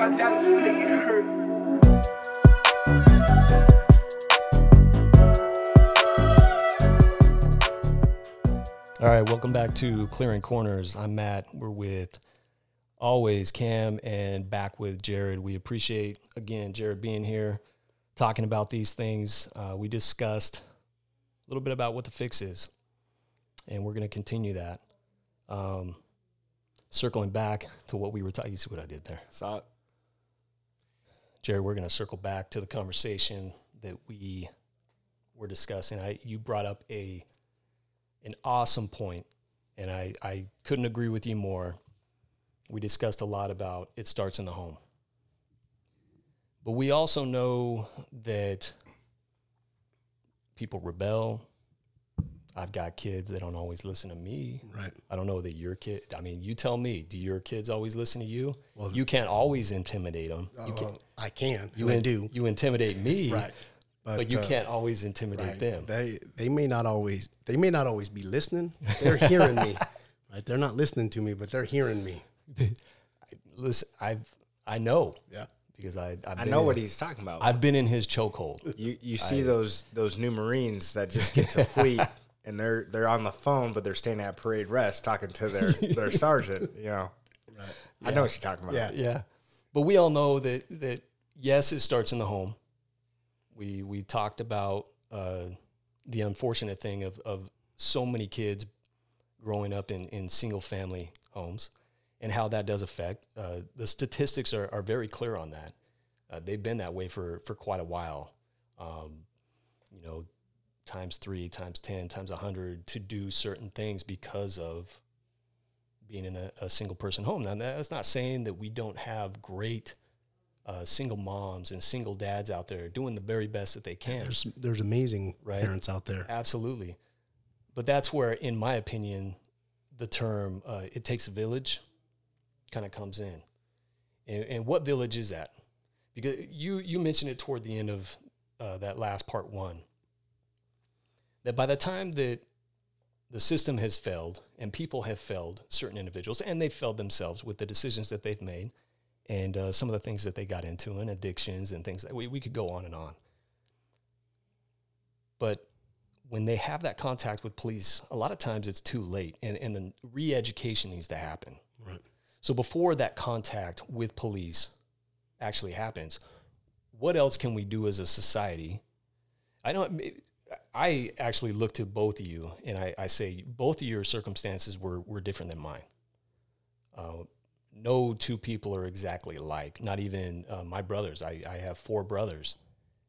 my doubts make it hurt. All right, welcome back to Clearing Corners. I'm Matt. We're with always Cam and back with Jarad. We appreciate again Jarad being here, talking about these things. Uh, we discussed a little bit about what the fix is, and we're going to continue that. Um, circling back to what we were talking. You see what I did there, Saw it. Jarad? We're going to circle back to the conversation that we were discussing. I you brought up a an awesome point, and I, I couldn't agree with you more. We discussed a lot about it starts in the home. But we also know that people rebel. I've got kids that don't always listen to me. Right. I don't know that your kid, I mean, you tell me, do your kids always listen to you? Well, you can't always intimidate them. You, Uh, can, I can. you I in- do. You intimidate me, Right. but, you uh, can't always intimidate right. them. They they may not always they may not always be listening. They're hearing me. Right. They're not listening to me, but they're hearing me. Listen, I've, I know Yeah. because I, I've I been know in- what he's talking about. I've been in his chokehold. you you see those those new Marines that just get to fleet and they're they're on the phone, but they're standing at parade rest talking to their their sergeant. You know, I know what you're talking about. Yeah. Yeah, but we all know that that yes, it starts in the home. We we talked about uh, the unfortunate thing of of so many kids growing up in in single family homes and how that does affect. Uh, the statistics are are very clear on that. Uh, they've been that way for for quite a while. Um, you know, times three, times ten, times a hundred to do certain things because of being in a, a single person home. Now, that's not saying that we don't have great uh, single moms and single dads out there doing the very best that they can. There's there's amazing Right. parents out there. Absolutely. But that's where, in my opinion, the term uh, it takes a village kind of comes in. And, and what village is that? Because you, you mentioned it toward the end of uh, that last part one. That by the time that the system has failed and people have failed certain individuals and they've failed themselves with the decisions that they've made and uh, some of the things that they got into and addictions and things that we, we could go on and on. But when they have that contact with police, a lot of times it's too late and, and the re education needs to happen. Right. So before that contact with police actually happens, what else can we do as a society? I know I actually look to both of you and I, I say both of your circumstances were, were different than mine. Uh, no two people are exactly alike, not even uh, my brothers. I, I have four brothers.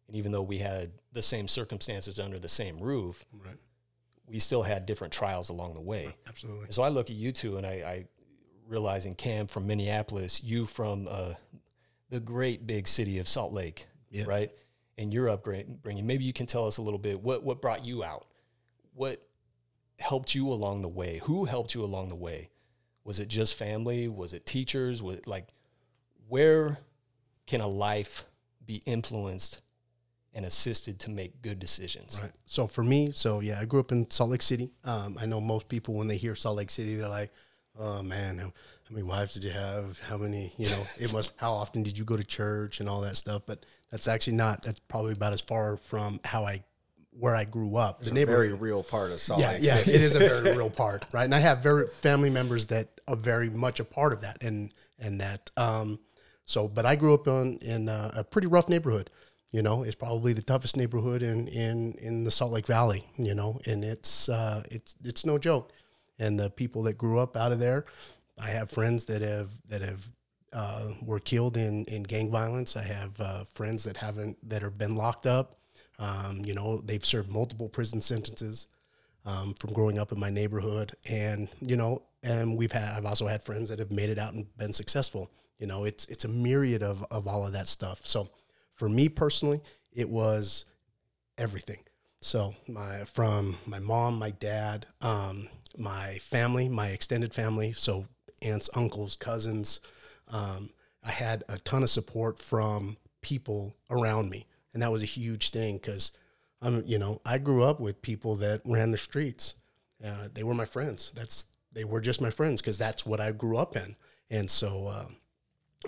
And even though we had the same circumstances under the same roof, Right. we still had different trials along the way. Absolutely. And so I look at you two and I, I realizing Cam from Minneapolis, you from uh, the great big city of Salt Lake, Yeah. right? And your upbringing. Maybe you can tell us a little bit what what brought you out, what helped you along the way, who helped you along the way. Was it just family? Was it teachers? Was it like where can a life be influenced and assisted to make good decisions? Right. So for me, so yeah, I grew up in Salt Lake City. Um, I know most people when they hear Salt Lake City, they're like, "Oh man, how, how many wives did you have? How many? You know, it must. How often did you go to church and all that stuff?" But that's actually not. That's probably about as far from how I, where I grew up. It's the a neighborhood. very real part of Salt yeah, Lake yeah, City. it is a very real part, right? And I have very family members that are very much a part of that, and and that. Um, so, but I grew up in in a, a pretty rough neighborhood. You know, it's probably the toughest neighborhood in in in the Salt Lake Valley. You know, and it's uh, it's it's no joke. And the people that grew up out of there, I have friends that have that have uh, were killed in in gang violence. I have uh, friends that haven't that have been locked up. Um, you know, they've served multiple prison sentences um, from growing up in my neighborhood, and you know, and we've had I've also had friends that have made it out and been successful. You know, it's it's a myriad of of all of that stuff. So, for me personally, it was everything. So my from my mom, my dad, um, my family, my extended family, so aunts, uncles, cousins. Um, I had a ton of support from people around me, and that was a huge thing because I'm, you know, I grew up with people that ran the streets. Uh, they were my friends. That's they were just my friends because that's what I grew up in, and so uh,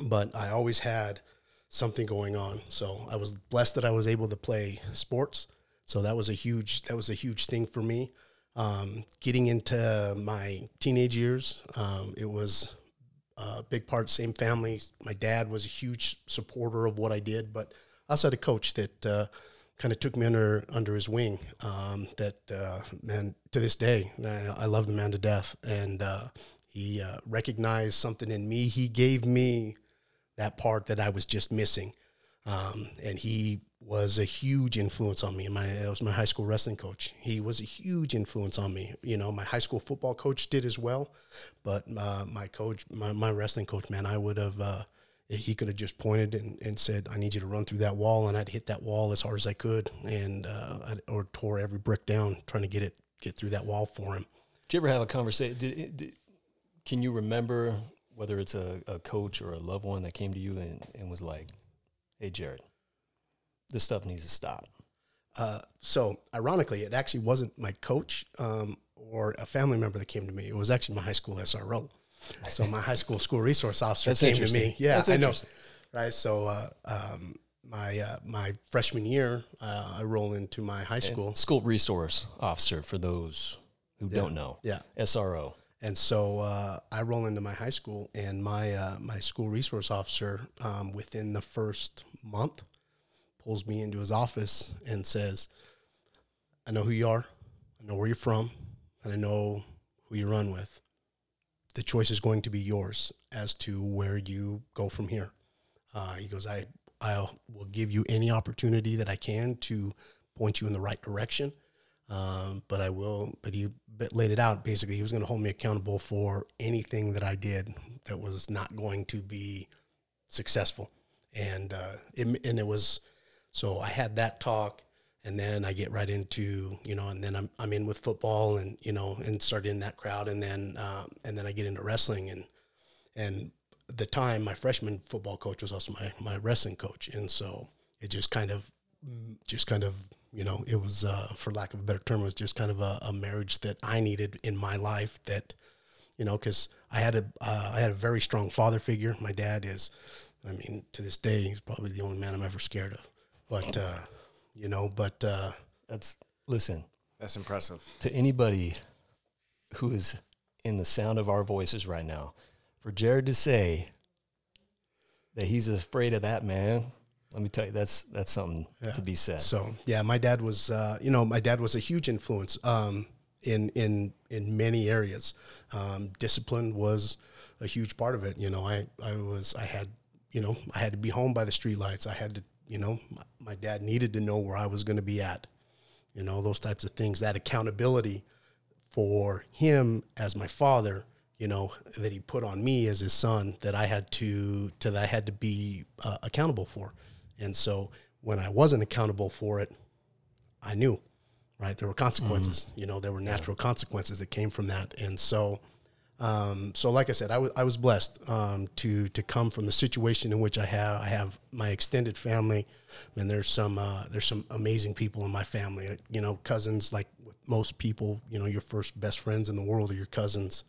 but I always had something going on. So I was blessed that I was able to play sports. So that was a huge that was a huge thing for me. Um, getting into my teenage years, um, it was a big part. Same family. My dad was a huge supporter of what I did, but I also had a coach that uh, kind of took me under under his wing. Um, that uh, man, to this day, I, I love the man to death, and uh, he uh, recognized something in me. He gave me that part that I was just missing. Um, and he was a huge influence on me. My it was my high school wrestling coach. He was a huge influence on me. You know, my high school football coach did as well, but uh, my coach, my, my wrestling coach, man, I would have. Uh, he could have just pointed and, and said, "I need you to run through that wall," and I'd hit that wall as hard as I could, and uh, or tore every brick down trying to get it get through that wall for him. Did you ever have a conversation? Did, did, can you remember whether it's a, a coach or a loved one that came to you and, and was like, "Hey, Jarad, this stuff needs to stop." Uh, so ironically, it actually wasn't my coach um, or a family member that came to me. It was actually my high school SRO. So my high school school resource officer That's came to me. Yeah, That's I know. Right. So uh, um, my uh, my freshman year, uh, I roll into my high school. School resource officer for those who don't know. Yeah. SRO. And so uh, I roll into my high school, and my uh, my school resource officer, um, within the first month, pulls me into his office and says, "I know who you are, I know where you're from, and I know who you run with. The choice is going to be yours as to where you go from here." Uh, he goes, "I I will give you any opportunity that I can to point you in the right direction." Um, but I will. But he laid it out. Basically, he was going to hold me accountable for anything that I did that was not going to be successful. And uh, it, and it was so I had that talk, and then I get right into you know, and then I'm I'm in with football, and you know, and start in that crowd, and then um, and then I get into wrestling, and and the time my freshman football coach was also my my wrestling coach, and so it just kind of just kind of you know it was uh, for lack of a better term it was just kind of a, a marriage that I needed in my life that you know because I had a uh, I had a very strong father figure. My dad is I mean to this day he's probably the only man I'm ever scared of but uh, you know but uh, That's listen That's impressive. to anybody who is in the sound of our voices right now. For Jarad to say that he's afraid of that man, let me tell you, that's that's something to be said. So yeah, my dad was, uh, you know, my dad was a huge influence um, in in in many areas. Um, discipline was a huge part of it. You know, I I was I had you know I had to be home by the streetlights. I had to you know my, my dad needed to know where I was going to be at. You know those types of things. That accountability for him as my father. You know that he put on me as his son that I had to to that I had to be uh, accountable for. And so when I wasn't accountable for it, I knew, right? There were consequences. You know, there were natural consequences that came from that. And so, um, so like I said, I was I was blessed um, to to come from the situation in which I have. I have my extended family, and there's some uh, there's some amazing people in my family. You know, cousins like most people. You know, your first best friends in the world are your cousins,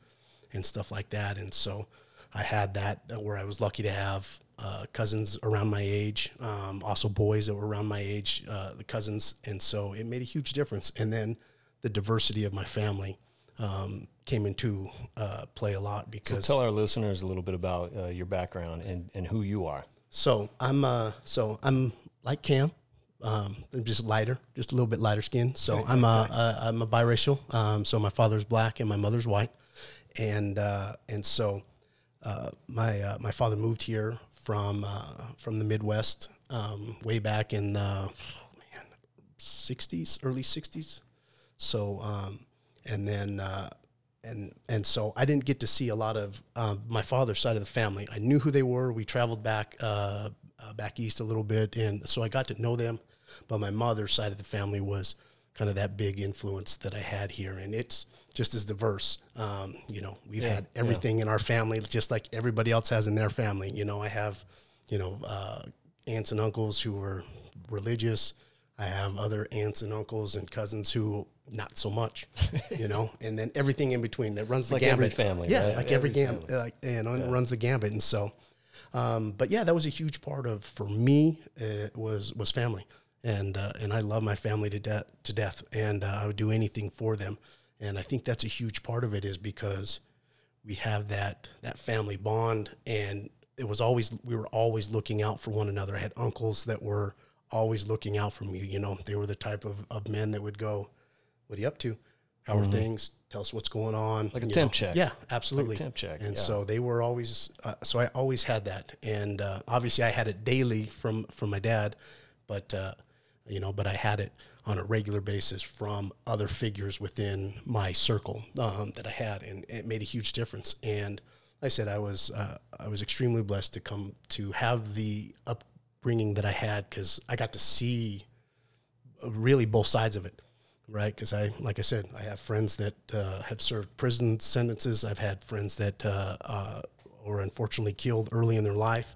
and stuff like that. And so, I had that uh, where I was lucky to have uh, cousins around my age, um, also boys that were around my age, uh, the cousins, and so it made a huge difference. And then the diversity of my family um, came into uh, play a lot because. so tell our listeners a little bit about uh, your background and, and who you are. So I'm uh so I'm like Cam. Um, I'm just lighter, just a little bit lighter skin. So I'm a, a I'm a biracial. Um, so my father's black and my mother's white, and uh, and so uh, my uh, my father moved here from uh, from the Midwest um, way back in the oh man 60s, early 60s. So um, and then uh, and and so I didn't get to see a lot of um, my father's side of the family. I knew who they were. We traveled back uh, uh, back east a little bit, and so I got to know them. But my mother's side of the family was kind of that big influence that I had here, and it's just as diverse. Um, you know, we've Yeah, had everything in our family, just like everybody else has in their family. You know, I have, you know, uh, aunts and uncles who were religious. I have other aunts and uncles and cousins who not so much, you know, and then everything in between that runs the like gambit. every family, yeah, right? like every, Every gam, like and runs the gambit. And so, Um, but yeah, that was a huge part of for me. It was was family, and uh, and I love my family to death to death, and uh, I would do anything for them. And I think that's a huge part of it is because we have that that family bond, and it was always we were always looking out for one another. I had uncles that were always looking out for me. You know, they were the type of, of men that would go, "What are you up to? How are things? Tell us what's going on." Mm-hmm. Like a temp know? check. Yeah, absolutely. temp check, And yeah. so they were always. Uh, so I always had that, and uh, obviously I had it daily from from my dad, but uh, you know, but I had it on a regular basis from other figures within my circle um, that I had, and it made a huge difference. And like I said I was uh, I was extremely blessed to come to have the upbringing that I had because I got to see really both sides of it, right? Because I, like I said, I have friends that uh, have served prison sentences. I've had friends that uh, uh, were unfortunately killed early in their life,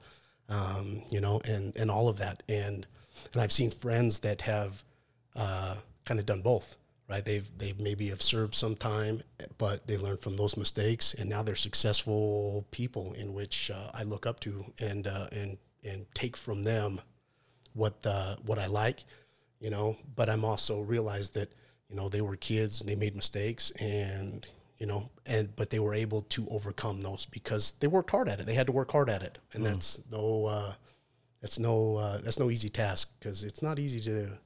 um, you know, and and all of that. And and I've seen friends that have uh, kind of done both, right? They've they maybe have served some time, but they learned from those mistakes, and now they're successful people in which uh, I look up to and uh, and and take from them what the what I like, you know. But I'm also realized that you know they were kids and they made mistakes and you know and but they were able to overcome those because they worked hard at it. They had to work hard at it, and that's no uh, that's no uh, that's no easy task because it's not easy to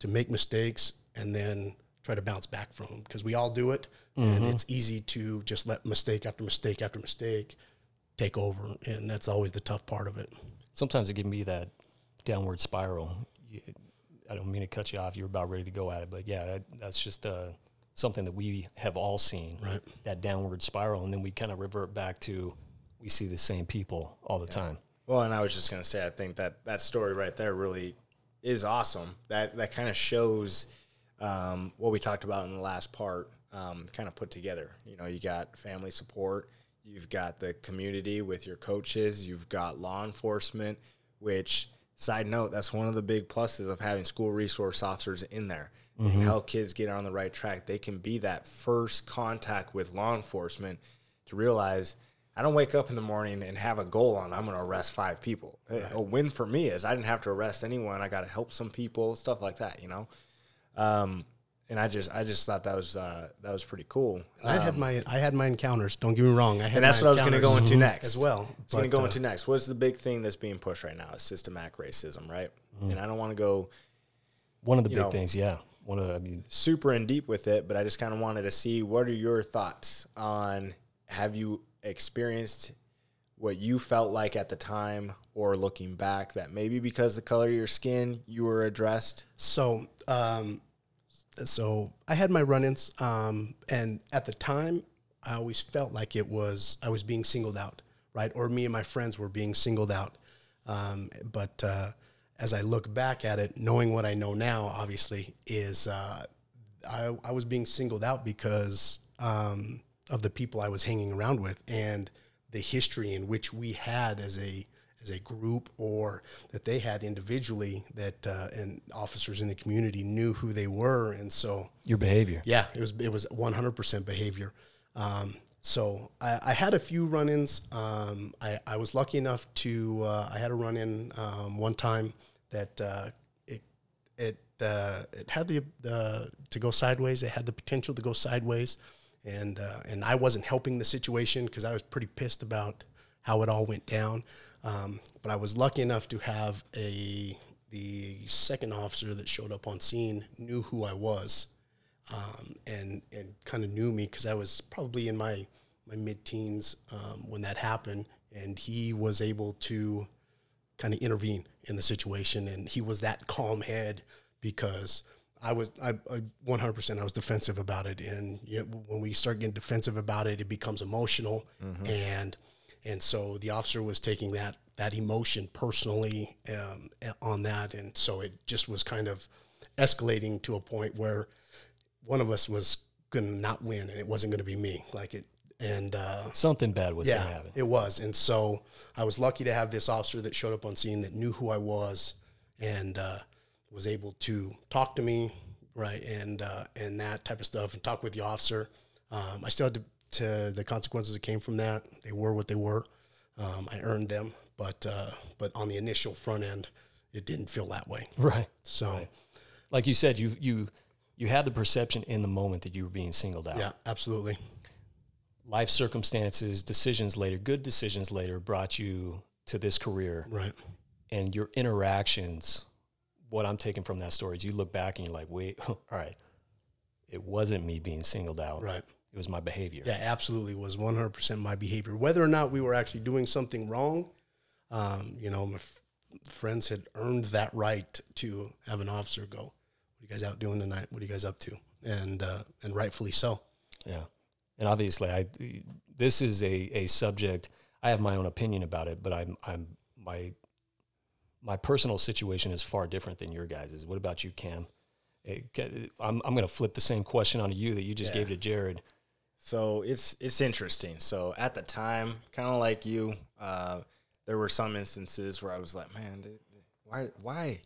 to make mistakes and then try to bounce back from them because we all do it, and it's easy to just let mistake after mistake after mistake take over, and that's always the tough part of it. Sometimes it can be that downward spiral. You, I don't mean to cut you off. You're about ready to go at it, but yeah, that, that's just uh, something that we have all seen. Right. That downward spiral, and then we kind of revert back to we see the same people all the time. Well, and I was just gonna say, I think that that story right there really is awesome. That that kind of shows um, what we talked about in the last part, um, kind of put together. You know, you got family support, you've got the community with your coaches, you've got law enforcement. Which, side note, that's one of the big pluses of having school resource officers in there. And help kids get on the right track. They can be that first contact with law enforcement to realize I don't wake up in the morning and have a goal on I'm going to arrest five people. A win for me is I didn't have to arrest anyone. I got to help some people, stuff like that, you know. Um, and I just I just thought that was uh, that was pretty cool. I had my I had my encounters. Don't get me wrong. I had And that's what I was going to go into next as well. It's going to go uh, into next. What's the big thing that's being pushed right now? Is systematic racism, right? And I don't want to go One of the big know- things, yeah. One of the, I mean, super in deep with it, but I just kind of wanted to see what are your thoughts on have you experienced what you felt like at the time or looking back that maybe because the color of your skin you were addressed? So, um, so I had my run-ins, um, and at the time, I always felt like it was I was being singled out, right? Or me and my friends were being singled out. Um, but uh, as I look back at it, knowing what I know now, obviously, is uh, I, I was being singled out because um, of the people I was hanging around with and the history in which we had as a as a group or that they had individually that uh, and officers in the community knew who they were. And so your behavior. yeah it was it was 100% behavior. Um, so I, I had a few run-ins. Um, I, I was lucky enough to uh, I had a run-in um, one time that uh, it it uh, it had the the to go sideways. It had the potential to go sideways. And uh, and I wasn't helping the situation because I was pretty pissed about how it all went down. Um, but I was lucky enough to have a the second officer that showed up on scene knew who I was, um, and and kind of knew me because I was probably in my my mid teens um, when that happened, and he was able to kind of intervene in the situation, and he was that calm head because I was I, I 100% I was defensive about it, and you know, when we start getting defensive about it, it becomes emotional, and and so the officer was taking that that emotion personally um, on that, and so it just was kind of escalating to a point where one of us was going to not win, and it wasn't going to be me, like it, and uh, Something bad was going to happen. it was. And so I was lucky to have this officer that showed up on scene that knew who I was and uh, was able to talk to me, right, and uh, and that type of stuff, and talk with the officer. Um, I still had to, to the consequences that came from that. They were what they were. Um, I earned them, but uh, but on the initial front end, it didn't feel that way. Right. So Like you said, you you you had the perception in the moment that you were being singled out. yeah, absolutely. Life circumstances, decisions later, good decisions later brought you to this career Right. and your interactions. What I'm taking from that story is you look back and you're like, wait, all right, it wasn't me being singled out. Right. It was my behavior. Yeah, absolutely was 100% my behavior. Whether or not we were actually doing something wrong, um, you know, my f- friends had earned that right to have an officer go, "What are you guys out doing tonight? What are you guys up to?" And uh, and rightfully so. Yeah. And obviously I this is a, a subject I have my own opinion about it, but I'm I'm my my personal situation is far different than your guys's. What about you, Cam? I'm I'm gonna flip the same question onto you that you just Yeah. gave to Jarad. So it's it's interesting. So at the time, kind of like you, uh, there were some instances where I was like, man, th- th- why why?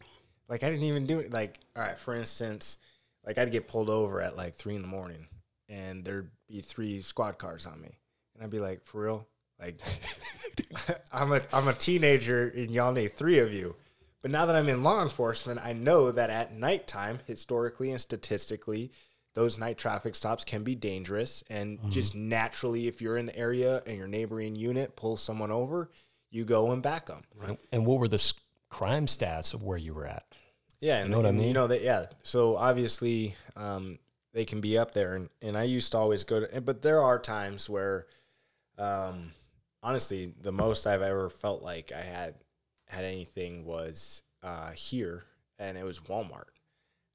Like I didn't even do it. Like all right, for instance, like I'd get pulled over at like three in the morning, and there'd be three squad cars on me, and I'd be like, for real, like I'm a I'm a teenager, and y'all need three of you. But now that I'm in law enforcement, I know that at nighttime, historically and statistically, those night traffic stops can be dangerous. And just naturally, if you're in the area and your neighboring unit pulls someone over, you go and back them. And what were the crime stats of where you were at? Yeah, and, know what I mean? You know that, yeah. So obviously, um, they can be up there, and, and I used to always go to, but there are times where, um, honestly, the most I've ever felt like I had had anything was uh, here, and it was Walmart.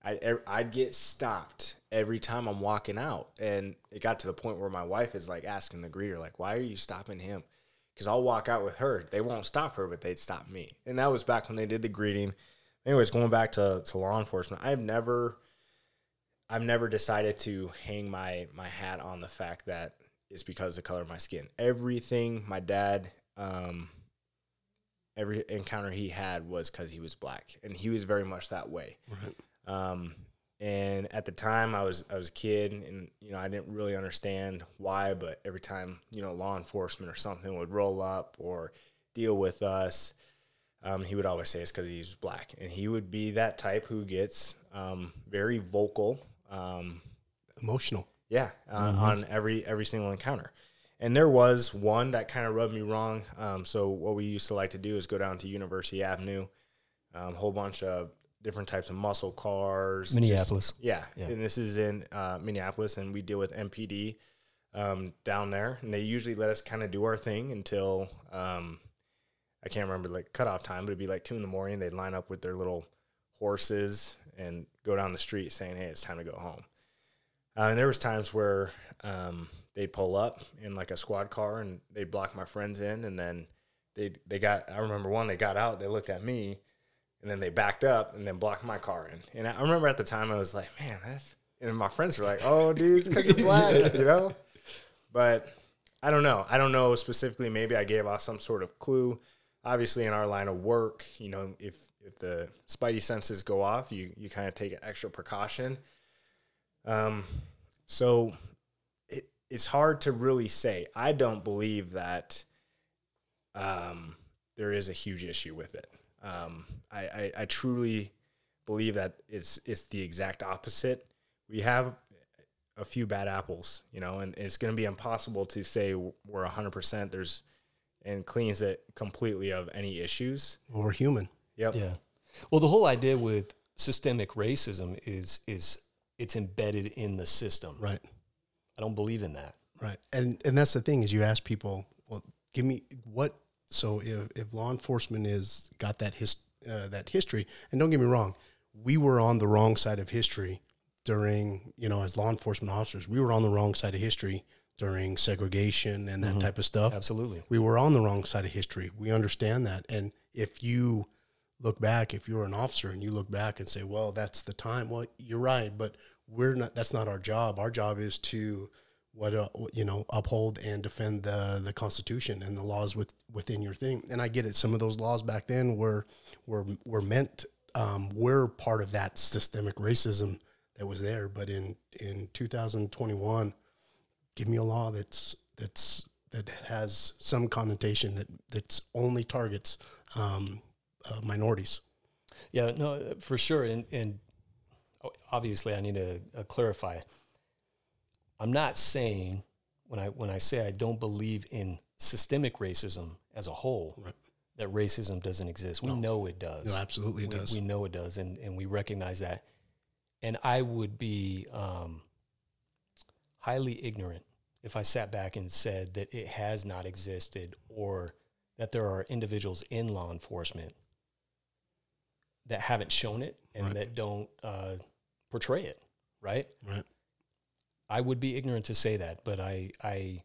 I e, I'd get stopped every time I'm walking out, and it got to the point where my wife is like asking the greeter, like, "Why are you stopping him?" Because I'll walk out with her. They won't stop her, but they'd stop me. And that was back when they did the greeting anyways, going back to, to law enforcement, I've never I've never decided to hang my my hat on the fact that it's because of the color of my skin. Everything my dad um every encounter he had was because he was black. And he was very much that way. Um and at the time I was I was a kid and you know I didn't really understand why, but every time, you know, law enforcement or something would roll up or deal with us, um, he would always say it's because he's black, and he would be that type who gets um, very vocal. Um, Emotional. yeah, uh, on every every single encounter. And there was one that kind of rubbed me wrong. Um, so what we used to like to do is go down to University Avenue, a um, whole bunch of different types of muscle cars. just- Minneapolis. yeah. Yeah. and this is in uh, Minneapolis, and we deal with MPD um, down there, and they usually let us kind of do our thing until um, I can't remember like cutoff time, but it'd be like two in the morning. They'd line up with their little horses and go down the street saying, "Hey, it's time to go home." Uh, and there was times where um, they'd pull up in like a squad car and they'd block my friends in, and then they they got. I remember one they got out, they looked at me, and then they backed up and then blocked my car in. And I remember at the time I was like, "Man, that's." And my friends were like, "Oh, dude, it's because you're black," you know. But I don't know. I don't know specifically. Maybe I gave off some sort of clue. Obviously, in our line of work, you know, if if the spidey senses go off, you you kind of take an extra precaution. Um, so it, it's hard to really say. I don't believe that um, there is a huge issue with it. Um, I, I, I truly believe that it's it's the exact opposite. We have a few bad apples, you know, and it's going to be impossible to say we're 100% there's and cleans it completely of any issues. Well, we're human. Yep. Yeah. Well, the whole idea with systemic racism is is it's embedded in the system. Right. I don't believe in that. Right. And and that's the thing is you ask people, well, give me what so if, if law enforcement is got that his uh, that history, and don't get me wrong, we were on the wrong side of history during, you know, as law enforcement officers, we were on the wrong side of history during segregation and that type of stuff. Absolutely. We were on the wrong side of history. We understand that. And if you look back, if you're an officer and you look back and say, well, that's the time, well, you're right, but we're not, that's not our job. Our job is to, what, uh, you know, uphold and defend the, the constitution and the laws with, within your thing. And I get it. Some of those laws back then were, were, were meant, um, we're part of that systemic racism that was there. But in, in 2021, give me a law that's, that's, that has some connotation that that's only targets um, uh, minorities. Yeah, no, for sure. And, and obviously, I need to uh, clarify. I'm not saying when I when I say I don't believe in systemic racism as a whole Right. that racism doesn't exist. We know it does. No, absolutely it we, does. We know it does, and, and we recognize that. And I would be um, highly ignorant if I sat back and said that it has not existed or that there are individuals in law enforcement that haven't shown it and Right. that don't uh, portray it, right? Right. I would be ignorant to say that, but I, I,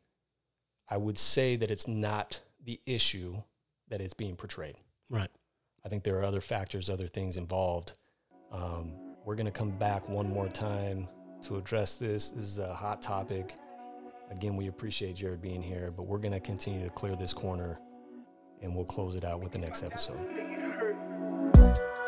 I would say that it's not the issue that it's being portrayed. Right. I think there are other factors, other things involved. Um, we're going to come back one more time to address this. This is a hot topic. Again, we appreciate Jarad being here, but we're going to continue to clear this corner and we'll close it out with the next episode. Make it hurt.